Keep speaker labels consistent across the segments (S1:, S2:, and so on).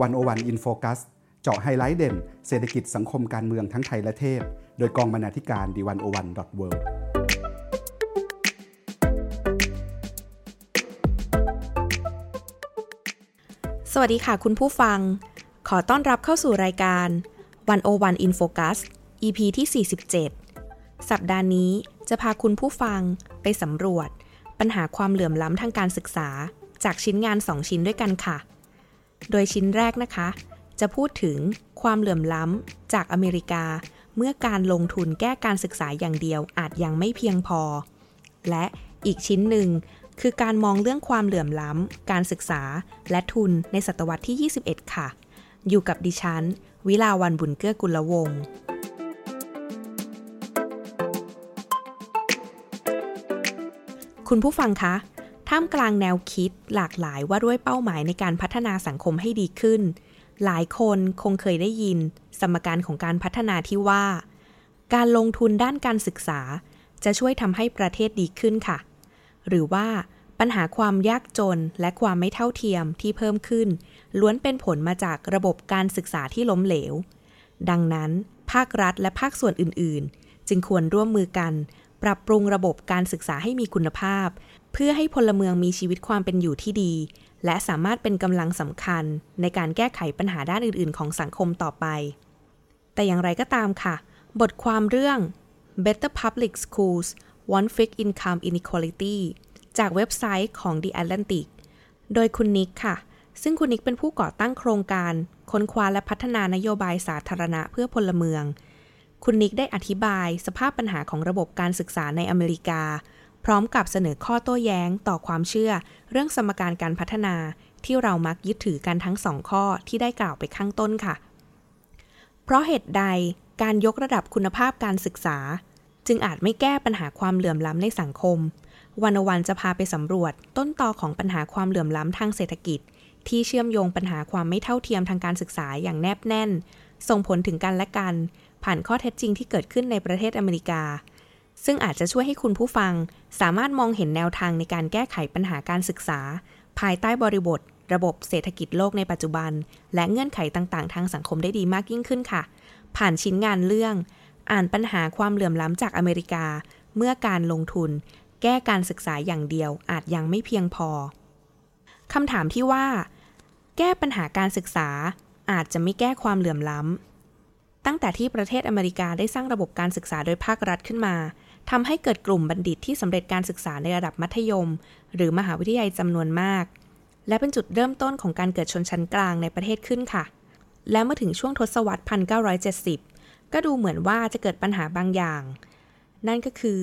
S1: 101 In Focus เจาะไฮไลท์เด่น เศรษฐกิจสังคมการเมืองทั้งไทยและเทศ โดยกองบรรณาธิการ The101.world
S2: สวัสดีค่ะคุณผู้ฟัง ขอต้อนรับเข้าสู่รายการ101 In Focus EP ที่ 47 สัปดาห์นี้จะพาคุณผู้ฟังไปสำรวจ ปัญหาความเหลื่อมล้ำทางการศึกษา จากชิ้นงาน 2 ชิ้นด้วยกันค่ะ โดยชิ้นแรกนะคะ จะพูดถึงความเหลื่อมล้ำจากอเมริกา เมื่อการลงทุนแก้การศึกษาอย่างเดียวอาจยังไม่เพียงพอ และอีกชิ้นหนึ่งคือการมองเรื่องความเหลื่อมล้ำ การศึกษา และทุนในศตวรรษที่ 21 ค่ะ อยู่กับดิฉัน วิลาวันบุญเกื้อกุลวงศ์คุณผู้ฟังคะ ท่ามกลางแนวคิดหลากหลายว่าด้วยเป้าหมายในการพัฒนาสังคมให้ดีขึ้น หลายคนคงเคยได้ยิน สมการของการพัฒนาที่ว่า การลงทุนด้านการศึกษา จะช่วยทำให้ประเทศดีขึ้นค่ะ หรือว่าปัญหาความยากจนและความไม่เท่าเทียมที่เพิ่มขึ้น ล้วนเป็นผลมาจากระบบการศึกษาที่ล้มเหลว ดังนั้น ภาครัฐและภาคส่วนอื่น ๆ จึงควรร่วมมือกัน ปรับปรุงระบบการศึกษาให้มีคุณภาพ เพื่อให้พลเมืองมีชีวิตความเป็นอยู่ที่ดี และสามารถเป็นกำลังสำคัญในการแก้ไขปัญหาด้านอื่น ๆ ของสังคมต่อไป แต่อย่างไรก็ตามค่ะ บทความเรื่อง Better Public Schools One Fix Income Inequality จากเว็บไซต์ของ The Atlantic โดยคุณนิกค่ะ ซึ่งคุณนิกเป็นผู้ก่อตั้งโครงการ ค้นคว้าและพัฒนานโยบายสาธารณะเพื่อพลเมือง คุณนิกได้อธิบายสภาพปัญหาของระบบการศึกษาในอเมริกา พร้อมกับเสนอข้อโต้แย้งต่อความเชื่อ เรื่องสมการการพัฒนาที่เรามักยึดถือกันทั้งสองข้อที่ได้กล่าวไปข้างต้นค่ะ เพราะเหตุใดการยกระดับคุณภาพการศึกษา จึงอาจไม่แก้ปัญหาความเหลื่อมล้ำในสังคม วันวันจะพาไปสำรวจต้นตอของปัญหาความเหลื่อมล้ำทางเศรษฐกิจ ที่เชื่อมโยงปัญหาความไม่เท่าเทียมทางการศึกษาอย่างแนบแน่น ส่งผลถึงกันและกัน ผ่านข้อเท็จจริงที่เกิดขึ้นในประเทศอเมริกา ซึ่งอาจจะช่วยให้คุณผู้ฟัง สามารถมองเห็นแนวทางในการแก้ไขปัญหาการศึกษา ภายใต้บริบท ระบบเศรษฐกิจโลกในปัจจุบัน และเงื่อนไขต่างๆ ทางสังคมได้ดีมากยิ่งขึ้นค่ะ ผ่านชิ้นงานเรื่อง อ่านปัญหาความเหลื่อมล้ำจากอเมริกา เมื่อการลงทุน แก้การศึกษาอย่างเดียวอาจยังไม่เพียงพอคำถามที่ว่า แก้ปัญหาการศึกษา อาจจะไม่แก้ความเหลื่อมล้ำตั้งแต่ที่ประเทศอเมริกาได้สร้างระบบการศึกษาโดยภาครัฐขึ้นมา ทำให้เกิดกลุ่มบัณฑิตที่สำเร็จการศึกษาในระดับมัธยม หรือมหาวิทยาลัยจำนวนมาก และเป็นจุดเริ่มต้นของการเกิดชนชั้นกลางในประเทศขึ้นค่ะ และเมื่อถึงช่วงทศวรรษ 1970 ก็ดูเหมือนว่าจะเกิดปัญหาบางอย่าง นั่นก็คือ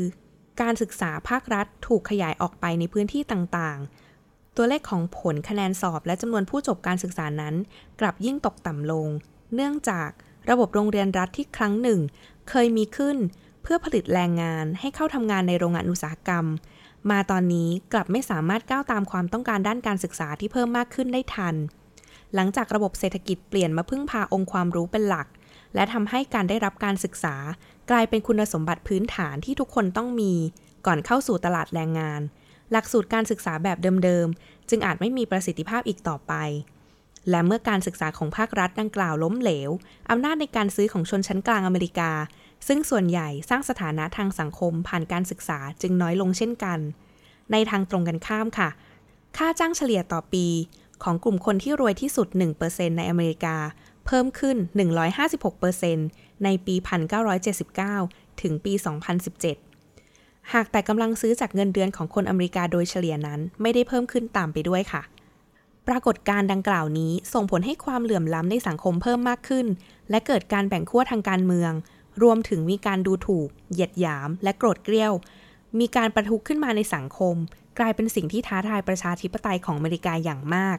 S2: การศึกษาภาครัฐถูกขยายออกไปในพื้นที่ต่างๆ ตัวเลขของผลคะแนนสอบและจำนวนผู้จบการศึกษานั้น กลับยิ่งตกต่ำลง เนื่องจากระบบโรงเรียนรัฐที่ครั้งหนึ่ง เคยมีขึ้น เพื่อผลิตแรงงานให้เข้าทำงานในโรงงานอุตสาหกรรม มาตอนนี้กลับไม่สามารถก้าวตามความต้องการด้านการศึกษาที่เพิ่มมากขึ้นได้ทัน หลังจากระบบเศรษฐกิจเปลี่ยนมาพึ่งพาองค์ความรู้เป็นหลัก และทำให้การได้รับการศึกษา กลายเป็นคุณสมบัติพื้นฐานที่ทุกคนต้องมี ก่อนเข้าสู่ตลาดแรงงาน หลักสูตรการศึกษาแบบเดิมๆ จึงอาจไม่มีประสิทธิภาพอีกต่อไปและเมื่อการศึกษาของภาครัฐดังกล่าวล้มเหลว อำนาจในการซื้อของชนชั้นกลางอเมริกา ซึ่งส่วนใหญ่สร้างสถานะทางสังคมผ่านการศึกษาจึงน้อยลงเช่นกัน ในทางตรงกันข้ามค่ะ ค่าจ้างเฉลี่ยต่อปี ของกลุ่มคนที่รวยที่สุด 1%ในอเมริกา เพิ่มขึ้น 156%ในปี 1979 ถึงปี 2017 หากแต่กำลังซื้อจากเงินเดือนของคนอเมริกาโดยเฉลี่ยนั้นไม่ได้เพิ่มขึ้นตามไปด้วยค่ะปรากฏการณ์ดังกล่าวนี้ส่งผลให้ความเหลื่อมล้ำในสังคมเพิ่มมากขึ้น และเกิดการแบ่งขั้วทางการเมือง รวมถึงมีการดูถูก เหยียดหยาม และโกรธเกรี้ยว มีการประทุขึ้นมาในสังคม กลายเป็นสิ่งที่ท้าทายประชาธิปไตยของอเมริกาอย่างมาก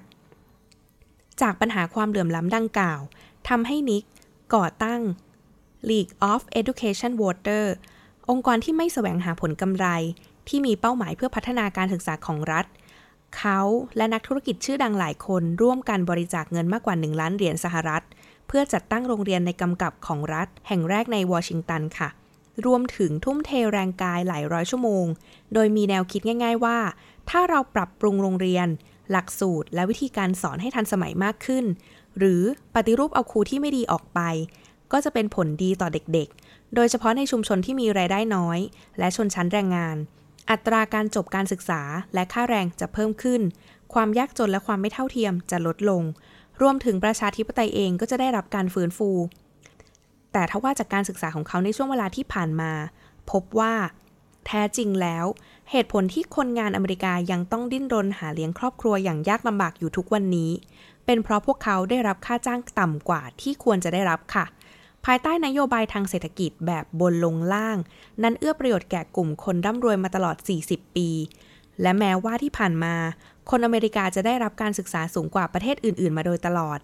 S2: จากปัญหาความเหลื่อมล้ำดังกล่าวทำให้นิกก่อตั้ง League of Education Voter องค์กรที่ไม่แสวงหาผลกำไร ที่มีเป้าหมายเพื่อพัฒนาการศึกษาของรัฐ เขาและนักธุรกิจชื่อดังหลายคนร่วมกันบริจาคเงินมากกว่า 1 ล้านเหรียญสหรัฐ เพื่อจัดตั้งโรงเรียนในกำกับของรัฐ แห่งแรกในวอชิงตันค่ะ รวมถึงทุ่มเทแรงกายหลายร้อยชั่วโมง โดยมีแนวคิดง่าย ๆ ว่า ถ้าเราปรับปรุงโรงเรียน หลักสูตร และวิธีการสอนให้ทันสมัยมากขึ้น หรือปฏิรูปเอาครูที่ไม่ดีออกไป ก็จะเป็นผลดีต่อเด็กๆ โดยเฉพาะในชุมชนที่มีรายได้น้อย และชนชั้นแรงงาน อัตราการจบการศึกษาและค่าแรงจะเพิ่มขึ้น ความยากจนและความไม่เท่าเทียมจะลดลง รวมถึงประชาธิปไตยเองก็จะได้รับการฟื้นฟู แต่ถ้าว่าจากการศึกษาของเขาในช่วงเวลาที่ผ่านมา พบว่า แท้จริงแล้ว เหตุผลที่คนงานอเมริกายังต้องดิ้นรนหาเลี้ยงครอบครัวอย่างยากลำบากอยู่ทุกวันนี้ เป็นเพราะพวกเขาได้รับค่าจ้างต่ำกว่าที่ควรจะได้รับค่ะ ภายใต้นโยบายทางเศรษฐกิจแบบบนลงล่าง นั้นเอื้อประโยชน์แก่กลุ่มคนร่ำรวยมาตลอด 40 ปี และแม้ว่าที่ผ่านมา คนอเมริกาจะได้รับการศึกษาสูงกว่าประเทศอื่น ๆ มาโดยตลอด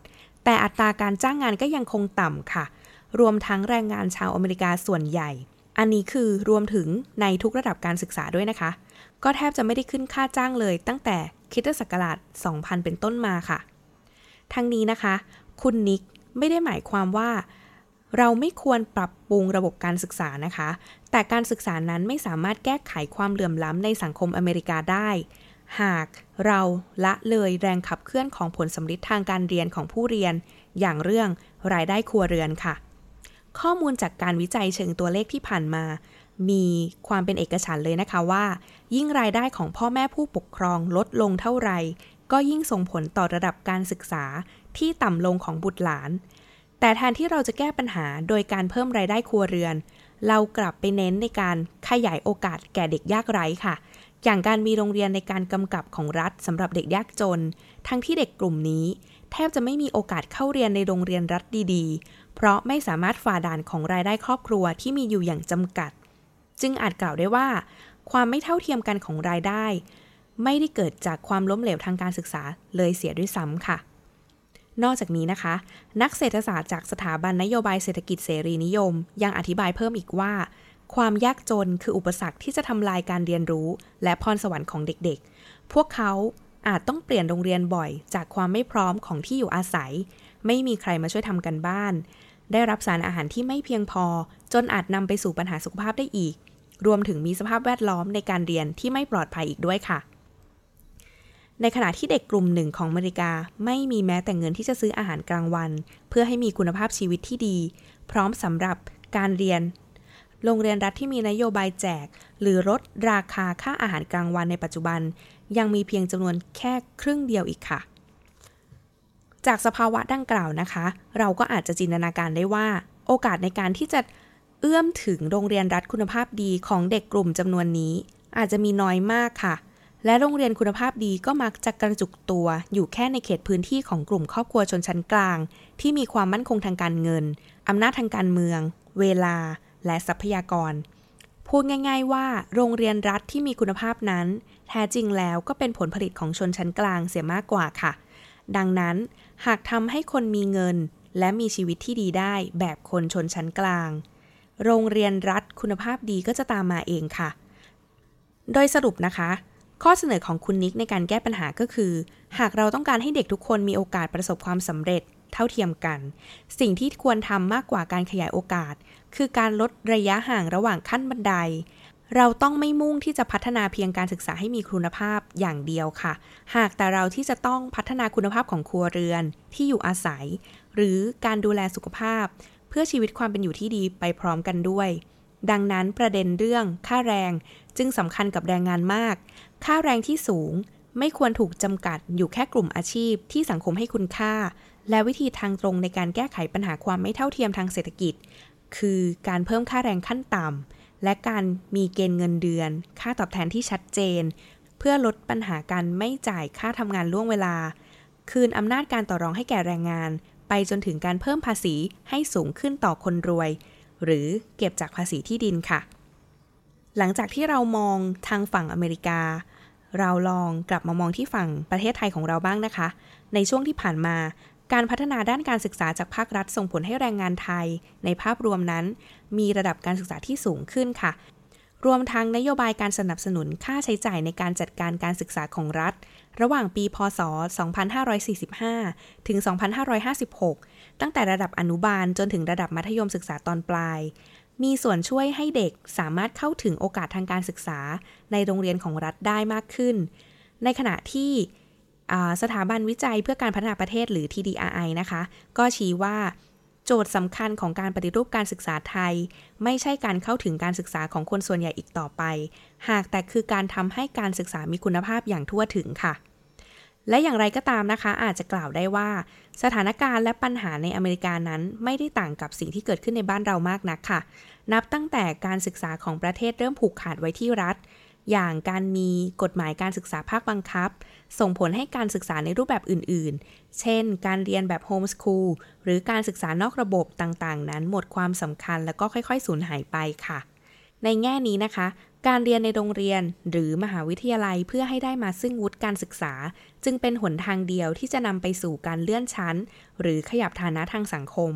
S2: แต่อัตราการจ้างงานก็ยังคงต่ำค่ะ รวมทั้งแรงงานชาวอเมริกาส่วนใหญ่ อันนี้คือรวมถึงในทุกระดับการศึกษาด้วยนะคะ ก็แทบจะไม่ได้ขึ้นค่าจ้างเลย ตั้งแต่คริสตศักราช 2000 เป็นต้นมาค่ะ ทั้งนี้นะคะ คุณนิกไม่ได้หมายความว่า เราไม่ควรปรับปรุงระบบการศึกษานะคะ แต่การศึกษานั้นไม่สามารถแก้ไขความเหลื่อมล้ำในสังคมอเมริกาได้ หากเราละเลยแรงขับเคลื่อนของผลสำลิดทางการเรียนของผู้เรียน อย่างเรื่องรายได้ครัวเรือนค่ะ ข้อมูลจากการวิจัยเชิงตัวเลขที่ผ่านมา มีความเป็นเอกฉันท์เลยนะคะว่า ยิ่งรายได้ของพ่อแม่ผู้ปกครองลดลงเท่าไหร่ก็ยิ่งส่งผลต่อระดับการศึกษาที่ต่ำลงของบุตรหลาน แต่แทนที่เราจะแก้ปัญหาโดยการเพิ่มรายได้ครัวเรือน เรากลับไปเน้นในการขยายโอกาสแก่เด็กยากไร้ค่ะ อย่างการมีโรงเรียนในการกำกับของรัฐสำหรับเด็กยากจน ทั้งที่เด็กกลุ่มนี้ แทบจะไม่มีโอกาสเข้าเรียนในโรงเรียนรัฐดีๆ เพราะไม่สามารถฝ่าด่านของรายได้ครอบครัวที่มีอยู่อย่างจำกัด จึงอาจกล่าวได้ว่า ความไม่เท่าเทียมกันของรายได้ ไม่ได้เกิดจากความล้มเหลวทางการศึกษาเลยเสียด้วยซ้ำค่ะ นอกจากนี้นะคะ นักเศรษฐศาสตร์จากสถาบันนโยบายเศรษฐกิจเสรีนิยม ยังอธิบายเพิ่มอีกว่า ความยากจนคืออุปสรรคที่จะทำลายการเรียนรู้ และพรสวรรค์ของเด็กๆ พวกเขาอาจต้องเปลี่ยนโรงเรียนบ่อย จากความไม่พร้อมของที่อยู่อาศัย ไม่มีใครมาช่วยทำกันบ้าน ได้รับสารอาหารที่ไม่เพียงพอ จนอาจนำไปสู่ปัญหาสุขภาพได้อีก รวมถึงมีสภาพแวดล้อมในการเรียนที่ไม่ปลอดภัยอีกด้วยค่ะ ในขณะที่เด็กกลุ่มหนึ่งของอเมริกาไม่มีแม้แต่เงินที่จะซื้ออาหารกลางวัน เพื่อให้มีคุณภาพชีวิตที่ดี พร้อมสำหรับการเรียน โรงเรียนรัฐที่มีนโยบายแจก หรือลดราคาค่าอาหารกลางวันในปัจจุบัน ยังมีเพียงจำนวนแค่ครึ่งเดียวอีกค่ะ จากสภาวะดังกล่าวนะคะ เราก็อาจจะจินตนาการได้ว่า โอกาสในการที่จะเอื้อมถึงโรงเรียนรัฐคุณภาพดีของเด็กกลุ่มจำนวนนี้ อาจจะมีน้อยมากค่ะ และโรงเรียนคุณภาพดีก็มักจะกระจุกตัวอยู่แค่ในเขตพื้นที่ของกลุ่มครอบครัวชนชั้นกลาง ที่มีความมั่นคงทางการเงิน อำนาจทางการเมือง เวลา และทรัพยากร พูดง่าย ๆ ว่า โรงเรียนรัฐที่มีคุณภาพนั้น แท้จริงแล้วก็เป็นผลผลิตของชนชั้นกลางเสียมากกว่าค่ะ ดังนั้น หากทำให้คนมีเงิน และมีชีวิตที่ดีได้แบบคนชนชั้นกลาง โรงเรียนรัฐคุณภาพดีก็จะตามมาเองค่ะ โดยสรุปนะคะ ข้อเสนอของคุณนิกในการแก้ปัญหาก็คือ หากเราต้องการให้เด็กทุกคนมีโอกาสประสบความสำเร็จเท่าเทียมกัน สิ่งที่ควรทำมากกว่าการขยายโอกาส คือการลดระยะห่างระหว่างขั้นบันได เราต้องไม่มุ่งที่จะพัฒนาเพียงการศึกษาให้มีคุณภาพอย่างเดียวค่ะ หากแต่เราที่จะต้องพัฒนาคุณภาพของครัวเรือน ที่อยู่อาศัย หรือการดูแลสุขภาพ เพื่อชีวิตความเป็นอยู่ที่ดีไปพร้อมกันด้วย ดังนั้นประเด็นเรื่องค่าแรง จึงสำคัญกับแรงงานมาก ค่าแรงที่สูงไม่ควรถูกจำกัดอยู่แค่กลุ่มอาชีพที่สังคมให้คุณค่า และวิธีทางตรงในการแก้ไขปัญหาความไม่เท่าเทียมทางเศรษฐกิจ คือการเพิ่มค่าแรงขั้นต่ำและการมีเกณฑ์เงินเดือน ค่าตอบแทนที่ชัดเจน เพื่อลดปัญหาการไม่จ่ายค่าทำงานล่วงเวลา คืนอำนาจการต่อรองให้แก่แรงงาน ไปจนถึงการเพิ่มภาษีให้สูงขึ้นต่อคนรวย หรือเก็บจากภาษีที่ดินค่ะ หลังจากที่เรามองทางฝั่งอเมริกา เราลองกลับมามองที่ฝั่งประเทศไทยของเราบ้างนะคะ ในช่วงที่ผ่านมา การพัฒนาด้านการศึกษาจากภาครัฐส่งผลให้แรงงานไทย ในภาพรวมนั้น มีระดับการศึกษาที่สูงขึ้นค่ะ รวมทั้งนโยบายการสนับสนุนค่าใช้จ่ายในการจัดการการศึกษาของรัฐ ระหว่างปี พศ 2545 ถึง 2556 ตั้งแต่ระดับอนุบาลจนถึงระดับมัธยมศึกษาตอนปลาย มีส่วนช่วยให้เด็กสามารถเข้าถึงโอกาสทางการศึกษาในโรงเรียนของรัฐได้มากขึ้น ในขณะที่สถาบันวิจัยเพื่อการพัฒนาประเทศหรือ TDRI นะคะ ก็ชี้ว่าโจทย์สำคัญของการปฏิรูปการศึกษาไทย ไม่ใช่การเข้าถึงการศึกษาของคนส่วนใหญ่อีกต่อไป หากแต่คือการทำให้การศึกษามีคุณภาพอย่างทั่วถึงค่ะ และอย่างไรก็ตามนะคะ อาจจะกล่าวได้ว่า สถานการณ์และปัญหาในอเมริกานั้น ไม่ได้ต่างกับสิ่งที่เกิดขึ้นในบ้านเรามากนักค่ะ นับตั้งแต่การศึกษาของประเทศเริ่มผูกขาดไว้ที่รัฐ อย่างการมีกฎหมายการศึกษาภาคบังคับ ส่งผลให้การศึกษาในรูปแบบอื่น ๆ เช่น การเรียนแบบโฮมสคูลหรือการศึกษานอกระบบต่าง ๆ นั้นหมดความสำคัญแล้วก็ค่อย ๆ สูญหายไปค่ะ ในแง่นี้นะคะ การเรียนในโรงเรียนหรือมหาวิทยาลัยเพื่อให้ได้มาซึ่งวุฒิการศึกษา จึงเป็นหนทางเดียวที่จะนำไปสู่การเลื่อนชั้น หรือขยับฐานะทางสังคม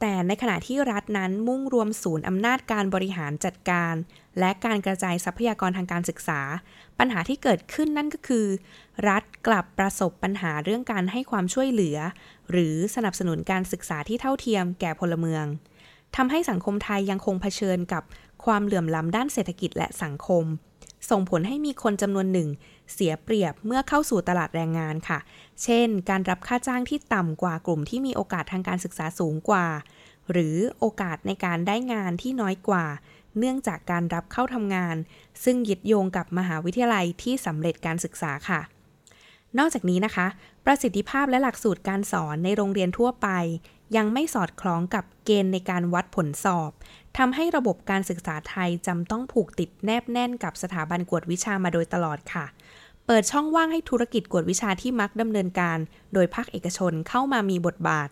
S2: แต่ในขณะที่รัฐนั้นมุ่งรวมศูนย์อำนาจการบริหารจัดการ และการกระจายทรัพยากรทางการศึกษา ปัญหาที่เกิดขึ้นนั่นก็คือ รัฐกลับประสบปัญหาเรื่องการให้ความช่วยเหลือ หรือสนับสนุนการศึกษาที่เท่าเทียมแก่พลเมือง ทำให้สังคมไทยยังคงเผชิญกับความเหลื่อมล้ำด้านเศรษฐกิจและสังคม ส่งผลให้มีคนจำนวนหนึ่ง เสียเปรียบเมื่อเข้าสู่ตลาดแรงงานค่ะ เช่น การรับค่าจ้างที่ต่ำกว่ากลุ่มที่มีโอกาสทางการศึกษาสูงกว่า หรือโอกาสในการได้งานที่น้อยกว่า เนื่องจากการรับเข้าทำงาน ซึ่งยึดโยงกับมหาวิทยาลัยที่สำเร็จการศึกษาค่ะนอกจากนี้นะคะ ประสิทธิภาพและหลักสูตรการสอนในโรงเรียนทั่วไป ยังไม่สอดคล้องกับเกณฑ์ในการวัดผลสอบทำให้ระบบการศึกษาไทยจำต้องผูกติดแนบแน่นกับสถาบันกวดวิชามาโดยตลอดค่ะ เปิดช่องว่างให้ธุรกิจกวดวิชาที่มักดำเนินการ โดยภาคเอกชนเข้ามามีบทบาท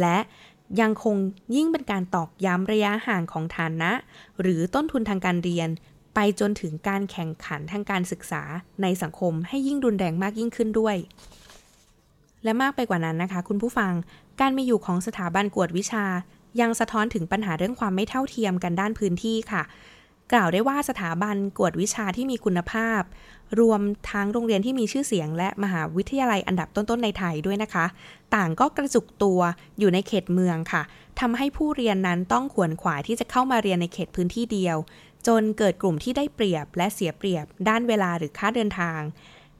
S2: และยังคงยิ่งเป็นการตอกย้ำระยะห่างของฐานะ หรือต้นทุนทางการเรียน ไปจนถึงการแข่งขันทางการศึกษาในสังคมให้ยิ่งรุนแรงมากยิ่งขึ้นด้วยและมากไปกว่านั้นนะคะ คุณผู้ฟัง การมีอยู่ของสถาบันกวดวิชา ยังสะท้อนถึงปัญหาเรื่องความไม่เท่าเทียมกันด้านพื้นที่ค่ะ กล่าวได้ว่าสถาบันกวดวิชาที่มีคุณภาพ รวมทั้งโรงเรียนที่มีชื่อเสียง และมหาวิทยาลัยอันดับต้นๆในไทยด้วยนะคะ ต่างก็กระจุกตัวอยู่ในเขตเมืองค่ะทำให้ผู้เรียนนั้นต้องขวนขวายที่จะเข้ามาเรียนในเขตพื้นที่เดียวจนเกิดกลุ่มที่ได้เปรียบและเสียเปรียบด้านเวลาหรือค่าเดินทาง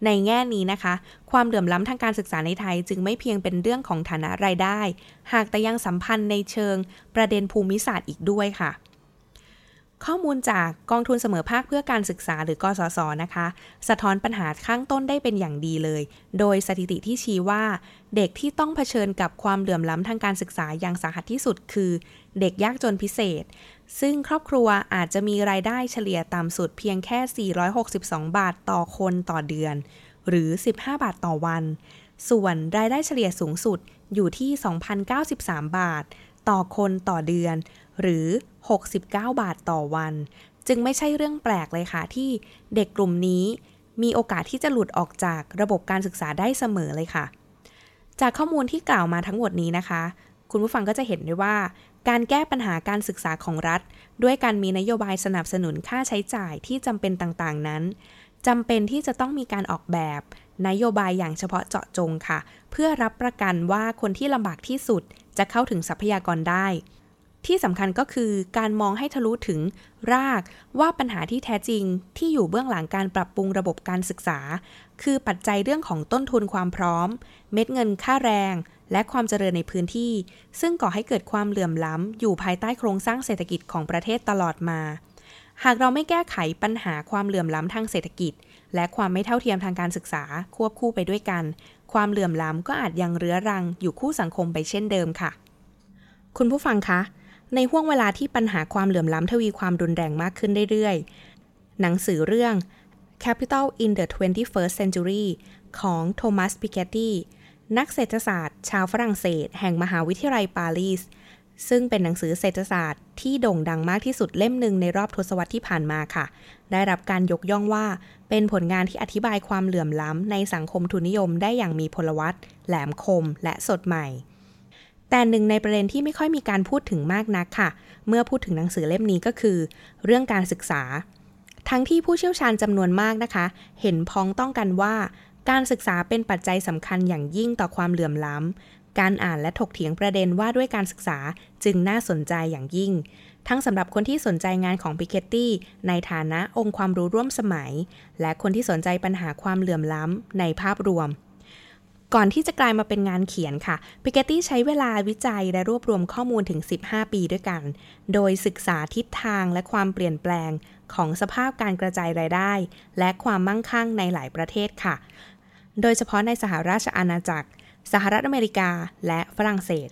S2: ในแง่นี้นะคะ ความเหลื่อมล้ำทางการศึกษาในไทย จึงไม่เพียงเป็นเรื่องของฐานะรายได้ หากแต่ยังสัมพันธ์ในเชิงประเด็นภูมิศาสตร์อีกด้วยค่ะ ข้อมูลจากกองทุนเสมอภาคเพื่อการศึกษาหรือกสศนะคะ สะท้อนปัญหาข้างต้นได้เป็นอย่างดีเลย โดยสถิติที่ชี้ว่า เด็กที่ต้องเผชิญกับความเหลื่อมล้ำทางการศึกษาอย่างสาหัสที่สุดคือ เด็กยากจนพิเศษ ซึ่งครอบครัวอาจจะมีรายได้เฉลี่ยต่ำสุดเพียงแค่ 462 บาทต่อคนต่อเดือน หรือ 15 บาทต่อวัน ส่วนรายได้เฉลี่ยสูงสุดอยู่ที่ 2,093 บาท ต่อคนต่อเดือน หรือ 69 บาทต่อวัน จึงไม่ใช่เรื่องแปลกเลยค่ะที่เด็กกลุ่มนี้มีโอกาสที่จะหลุดออกจากระบบการศึกษาได้เสมอเลยค่ะ จากข้อมูลที่กล่าวมาทั้งหมดนี้นะคะ คุณผู้ฟังก็จะเห็นได้ว่า การแก้ปัญหาการศึกษาของรัฐ ด้วยการมีนโยบายสนับสนุนค่าใช้จ่ายที่จำเป็นต่างๆนั้นจำเป็นที่จะต้องมีการออกแบบ นโยบายอย่างเฉพาะเจาะจงค่ะ เพื่อรับประกันว่าคนที่ลำบากที่สุดจะเข้าถึงทรัพยากรได้ ที่สำคัญก็คือการมองให้ทะลุถึงรากว่าปัญหาที่แท้จริงที่อยู่เบื้องหลังการปรับปรุงระบบการศึกษา คือปัจจัยเรื่องของต้นทุนความพร้อม เม็ดเงินค่าแรง และความเจริญในพื้นที่ ซึ่งก่อให้เกิดความเหลื่อมล้ำ อยู่ภายใต้โครงสร้างเศรษฐกิจของประเทศตลอดมา หากเราไม่แก้ไขปัญหาความเหลื่อมล้ำทางเศรษฐกิจ และความไม่เท่าเทียมทางการศึกษาควบคู่ไปด้วยกัน ความเหลื่อมล้ำก็อาจยังเรื้อรังอยู่คู่สังคมไปเช่นเดิมค่ะ คุณผู้ฟังคะ ในห่วงเวลาที่ปัญหาความเหลื่อมล้ำทวีความรุนแรงมากขึ้นเรื่อยๆ หนังสือเรื่อง Capital in the 21st Century ของโทมัสปิเกตตี นักเศรษฐศาสตร์ ชาวฝรั่งเศส แห่งมหาวิทยาลัยปารีส ซึ่งเป็นหนังสือเศรษฐศาสตร์ที่โด่งดังมากที่สุดเล่มหนึ่งในรอบทศวรรษที่ผ่านมาค่ะ ได้รับการยกย่องว่า เป็นผลงานที่อธิบายความเหลื่อมล้ำในสังคมทุนนิยมได้อย่างมีพลวัตแหลมคม และสดใหม่ แต่หนึ่งในประเด็นที่ไม่ค่อยมีการพูดถึงมากนักค่ะ เมื่อพูดถึงหนังสือเล่มนี้ก็คือ เรื่องการศึกษาทั้งที่ผู้เชี่ยวชาญจำนวนมากนะคะ เห็นพ้องต้องกันว่า การศึกษาเป็นปัจจัยสำคัญอย่างยิ่งต่อความเหลื่อมล้ำ การอ่านและถกเถียงประเด็นว่าด้วยการศึกษาจึงน่าสนใจอย่างยิ่ง ทั้งสำหรับคนที่สนใจงานของปิเกตตี้ในฐานะองค์ความรู้ร่วมสมัย และคนที่สนใจปัญหาความเหลื่อมล้ำในภาพรวมก่อนที่จะกลายมาเป็นงานเขียนค่ะ ปิเกตตี้ใช้เวลาวิจัยและรวบรวมข้อมูลถึง 15 ปีด้วยกัน โดยศึกษาทิศทางและความเปลี่ยนแปลงของสภาพการกระจายรายได้ และความมั่งคั่งในหลายประเทศค่ะ โดยเฉพาะในสหราชอาณาจักร สหรัฐอเมริกาและฝรั่งเศส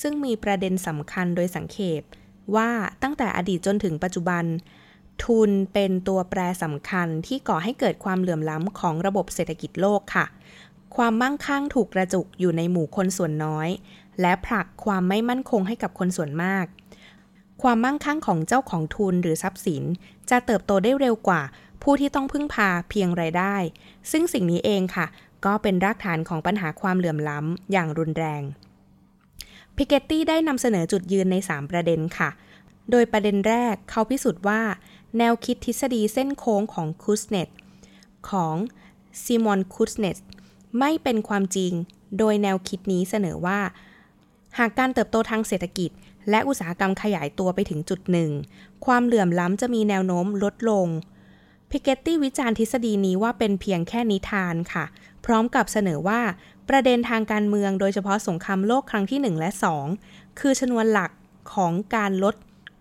S2: ซึ่งมีประเด็นสำคัญโดยสังเขปว่าตั้งแต่อดีตจนถึงปัจจุบัน ทุนเป็นตัวแปรสำคัญที่ก่อให้เกิดความเหลื่อมล้ำของระบบเศรษฐกิจโลกค่ะ ความมั่งคั่งถูกกระจุกอยู่ในหมู่คนส่วนน้อย และผลักความไม่มั่นคงให้กับคนส่วนมาก ความมั่งคั่งของเจ้าของทุนหรือทรัพย์สิน จะเติบโตได้เร็วกว่า ผู้ที่ต้องพึ่งพาเพียงไรายได้ ซึ่งสิ่งนี้เองค่ะ ก็เป็นรากฐานของปัญหาความเหลื่อมล้ำอย่างรุนแรง พิเกตตี้ได้นำเสนอจุดยืนใน 3 ประเด็นค่ะ โดยประเด็นแรกเขาพิสูจน์ว่า แนวคิดทฤษฎีเส้นโค้งของคูสเนตของซิมอนคูสเนตไม่เป็นความจริง โดยแนวคิดนี้เสนอว่า หากการเติบโตทางเศรษฐกิจ และอุตสาหกรรมขยายตัวไปถึงจุดหนึ่ง ความเหลื่อมล้ำจะมีแนวโน้มลดลง พิเกตตี้วิจารณ์ทฤษฎีนี้ว่าเป็นเพียงแค่นิทานค่ะ พร้อมกับเสนอว่าประเด็นทางการเมืองโดยเฉพาะสงครามโลกครั้งที่ 1 และ 2 คือชนวนหลักของการลด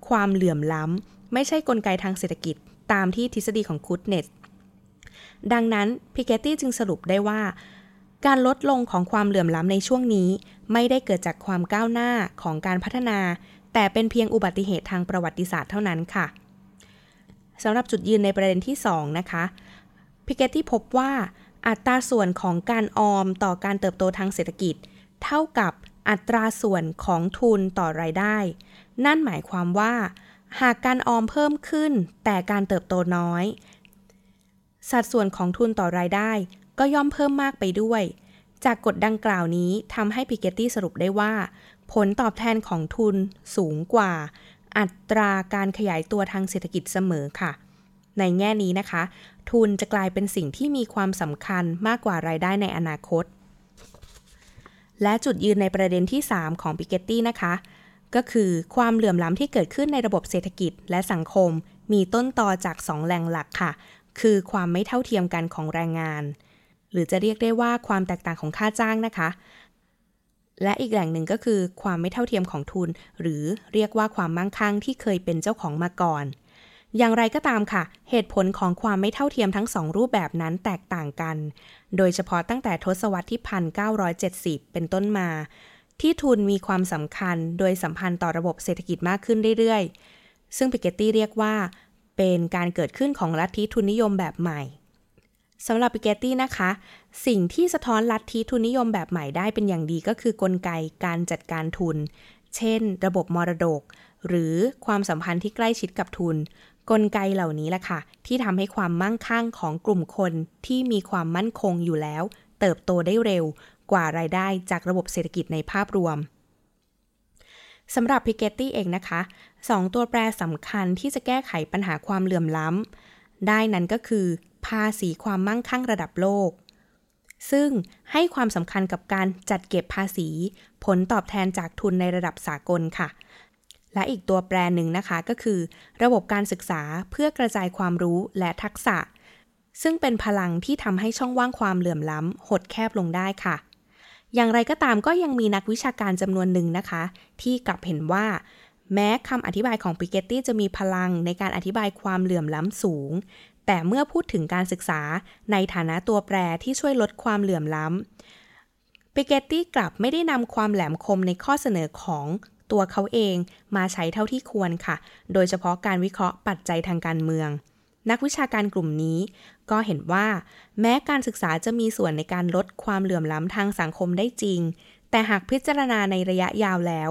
S2: ความเหลื่อมล้ำ ไม่ใช่กลไกทางเศรษฐกิจตามที่ทฤษฎีของคูดเนสดังนั้นพิเกตตี้จึงสรุปได้ว่า การลดลงของความเหลื่อมล้ำในช่วงนี้ ไม่ได้เกิดจากความก้าวหน้าของการพัฒนา แต่เป็นเพียงอุบัติเหตุทางประวัติศาสตร์เท่านั้นค่ะ สำหรับจุดยืนในประเด็นที่ 2 นะคะ พิเกตตี้พบว่าอัตราส่วนของการออมต่อการเติบโตทางเศรษฐกิจ เท่ากับอัตราส่วนของทุนต่อรายได้ นั่นหมายความว่า หากการออมเพิ่มขึ้น แต่การเติบโตน้อย สัดส่วนของทุนต่อรายได้ ก็ย่อมเพิ่มมากไปด้วย จากกฎดังกล่าวนี้ทำให้พิเกตตี้สรุปได้ว่า ผลตอบแทนของทุนสูงกว่า อัตราการขยายตัวทางเศรษฐกิจเสมอค่ะ ในแง่นี้นะคะ ทุนจะกลายเป็นสิ่งที่มีความสำคัญมากกว่ารายได้ในอนาคต และจุดยืนในประเด็นที่ 3 ของปิเกตตี้นะคะ ก็คือความเหลื่อมล้ำที่เกิดขึ้นในระบบเศรษฐกิจและสังคม มีต้นตอจาก 2 แหล่งหลักค่ะ คือความไม่เท่าเทียมกันของแรงงาน หรือจะเรียกได้ว่าความแตกต่างของค่าจ้างนะคะ และอีกแหล่งหนึ่งก็คือความไม่เท่าเทียมของทุน หรือเรียกว่าความมั่งคั่งที่เคยเป็นเจ้าของมาก่อน อย่างไรก็ตามค่ะ เหตุผลของความไม่เท่าเทียมทั้งสองรูปแบบนั้นแตกต่างกัน โดยเฉพาะตั้งแต่ทศวรรษที่ 1970 เป็นต้นมา ที่ทุนมีความสำคัญโดยสัมพันธ์ต่อระบบเศรษฐกิจมากขึ้นเรื่อยๆ ซึ่งปิเกตตี้เรียกว่า เป็นการเกิดขึ้นของลัทธิทุนนิยมแบบใหม่ สำหรับปิเกตตี้นะคะ สิ่งที่สะท้อนลัทธิทุนนิยมแบบใหม่ได้เป็นอย่างดีก็คือกลไกการจัดการทุน เช่น ระบบมรดก หรือความสัมพันธ์ที่ใกล้ชิดกับทุน กลไกเหล่านี้แหละค่ะ ที่ทำให้ความมั่งคั่งของกลุ่มคนที่มีความมั่นคงอยู่แล้ว เติบโตได้เร็วกว่ารายได้จากระบบเศรษฐกิจในภาพรวมสำหรับพิเกตตี้เองนะคะสองตัวแปรสำคัญที่จะแก้ไขปัญหาความเหลื่อมล้ำได้นั้นก็คือ ภาษีความมั่งคั่งระดับโลก ซึ่งให้ความสำคัญกับการจัดเก็บภาษี ผลตอบแทนจากทุนในระดับสากลค่ะ และอีกตัวแปรหนึ่งนะคะก็คือ ระบบการศึกษาเพื่อกระจายความรู้และทักษะ ซึ่งเป็นพลังที่ทำให้ช่องว่างความเหลื่อมล้ำหดแคบลงได้ค่ะอย่างไรก็ตามก็ยังมีนักวิชาการจำนวนหนึ่งนะคะ ที่กลับเห็นว่า แม้คำอธิบายของปิเกตตี้จะมีพลังในการอธิบายความเหลื่อมล้ำสูง แต่เมื่อพูดถึงการศึกษาในฐานะตัวแปรที่ช่วยลดความเหลื่อมล้ำปิเกตตี้กลับไม่ได้นำความแหลมคมในข้อเสนอของตัวเขาเองมาใช้เท่าที่ควรค่ะ โดยเฉพาะการวิเคราะห์ปัจจัยทางการเมือง นักวิชาการกลุ่มนี้ก็เห็นว่า แม้การศึกษาจะมีส่วนในการลดความเหลื่อมล้ำทางสังคมได้จริง แต่หากพิจารณาในระยะยาวแล้ว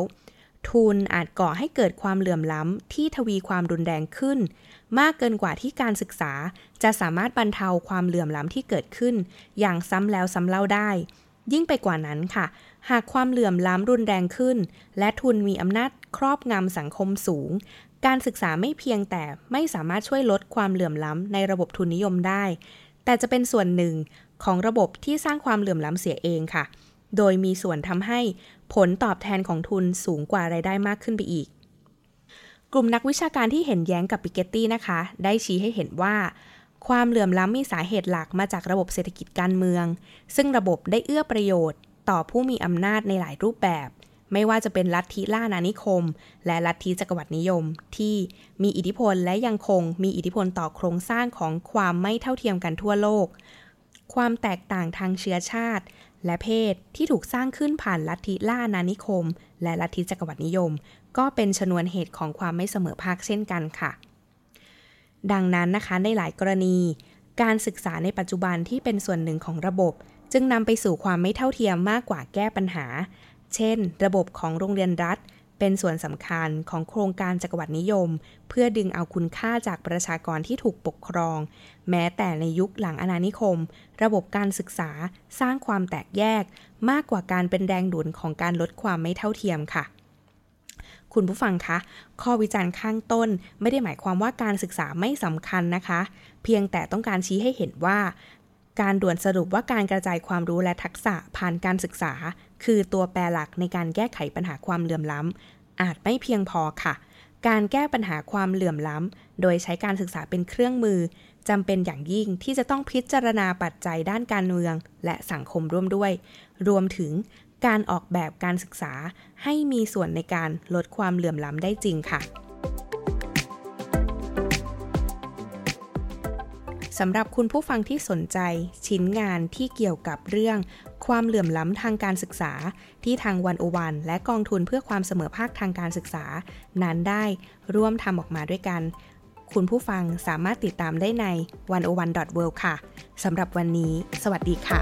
S2: ทุนอาจก่อให้เกิดความเหลื่อมล้ำที่ทวีความรุนแรงขึ้น มากเกินกว่าที่การศึกษา จะสามารถบรรเทาความเหลื่อมล้ำที่เกิดขึ้น อย่างซ้ำแล้วซ้ำเล่าได้ ยิ่งไปกว่านั้นค่ะ หากความเหลื่อมล้ำรุนแรงขึ้น และทุนมีอำนาจครอบงำสังคมสูง การศึกษาไม่เพียงแต่ไม่สามารถช่วยลดความเหลื่อมล้ำในระบบทุนนิยมได้ แต่จะเป็นส่วนหนึ่งของระบบที่สร้างความเหลื่อมล้ำเสียเองค่ะ โดยมีส่วนทำให้ผลตอบแทนของทุนสูงกว่ารายได้มากขึ้นไปอีก กลุ่มนักวิชาการที่เห็นแย้งกับปิเกตตี้นะคะ ได้ชี้ให้เห็นว่า ความเหลื่อมล้ำมีสาเหตุหลักมาจากระบบเศรษฐกิจการเมือง ซึ่งระบบได้เอื้อประโยชน์ ต่อผู้มีอำนาจในหลายรูปแบบ ไม่ว่าจะเป็นลัทธิล่านานิคม และลัทธิจักรวรรดินิยม ที่มีอิทธิพลและยังคงมีอิทธิพลต่อโครงสร้างของความไม่เท่าเทียมกันทั่วโลก ความแตกต่างทางเชื้อชาติ และเพศที่ถูกสร้างขึ้นผ่านลัทธิล่านานิคม และลัทธิจักรวรรดินิยม ก็เป็นชนวนเหตุของความไม่เสมอภาคเช่นกันค่ะ ดังนั้นนะคะในหลายกรณี การศึกษาในปัจจุบันที่เป็นส่วนหนึ่งของระบบ จึงนำไปสู่ความไม่เท่าเทียมมากกว่าแก้ปัญหา เช่น ระบบของโรงเรียนรัฐ เป็นส่วนสำคัญของโครงการจักรวรรดินิยม เพื่อดึงเอาคุณค่าจากประชากรที่ถูกปกครอง แม้แต่ในยุคหลังอาณานิคม ระบบการศึกษาสร้างความแตกแยก มากกว่าการเป็นแรงดุลของการลดความไม่เท่าเทียมค่ะคุณผู้ฟังคะ ข้อวิจารณ์ข้างต้นไม่ได้หมายความว่าการศึกษาไม่สำคัญนะคะ เพียงแต่ต้องการชี้ให้เห็นว่า การด่วนสรุปว่าการกระจายความรู้และทักษะผ่านการศึกษา คือตัวแปรหลักในการแก้ไขปัญหาความเหลื่อมล้ำ อาจไม่เพียงพอค่ะ การแก้ปัญหาความเหลื่อมล้ำ โดยใช้การศึกษาเป็นเครื่องมือจำเป็นอย่างยิ่งที่จะต้องพิจารณาปัจจัยด้านการเมือง และสังคมร่วมด้วย รวมถึงการออกแบบการศึกษาให้มีส่วนในการลดความเหลื่อมล้ำได้จริงค่ะ สำหรับคุณผู้ฟังที่สนใจชิ้นงานที่เกี่ยวกับเรื่อง ความเหลื่อมล้ำทางการศึกษา ที่ทางวันโอวันและกองทุนเพื่อความเสมอภาคทางการศึกษา นั้นได้ร่วมทำออกมาด้วยกัน คุณผู้ฟังสามารถติดตามได้ใน 101.world ค่ะสำหรับวันนี้ สวัสดีค่ะ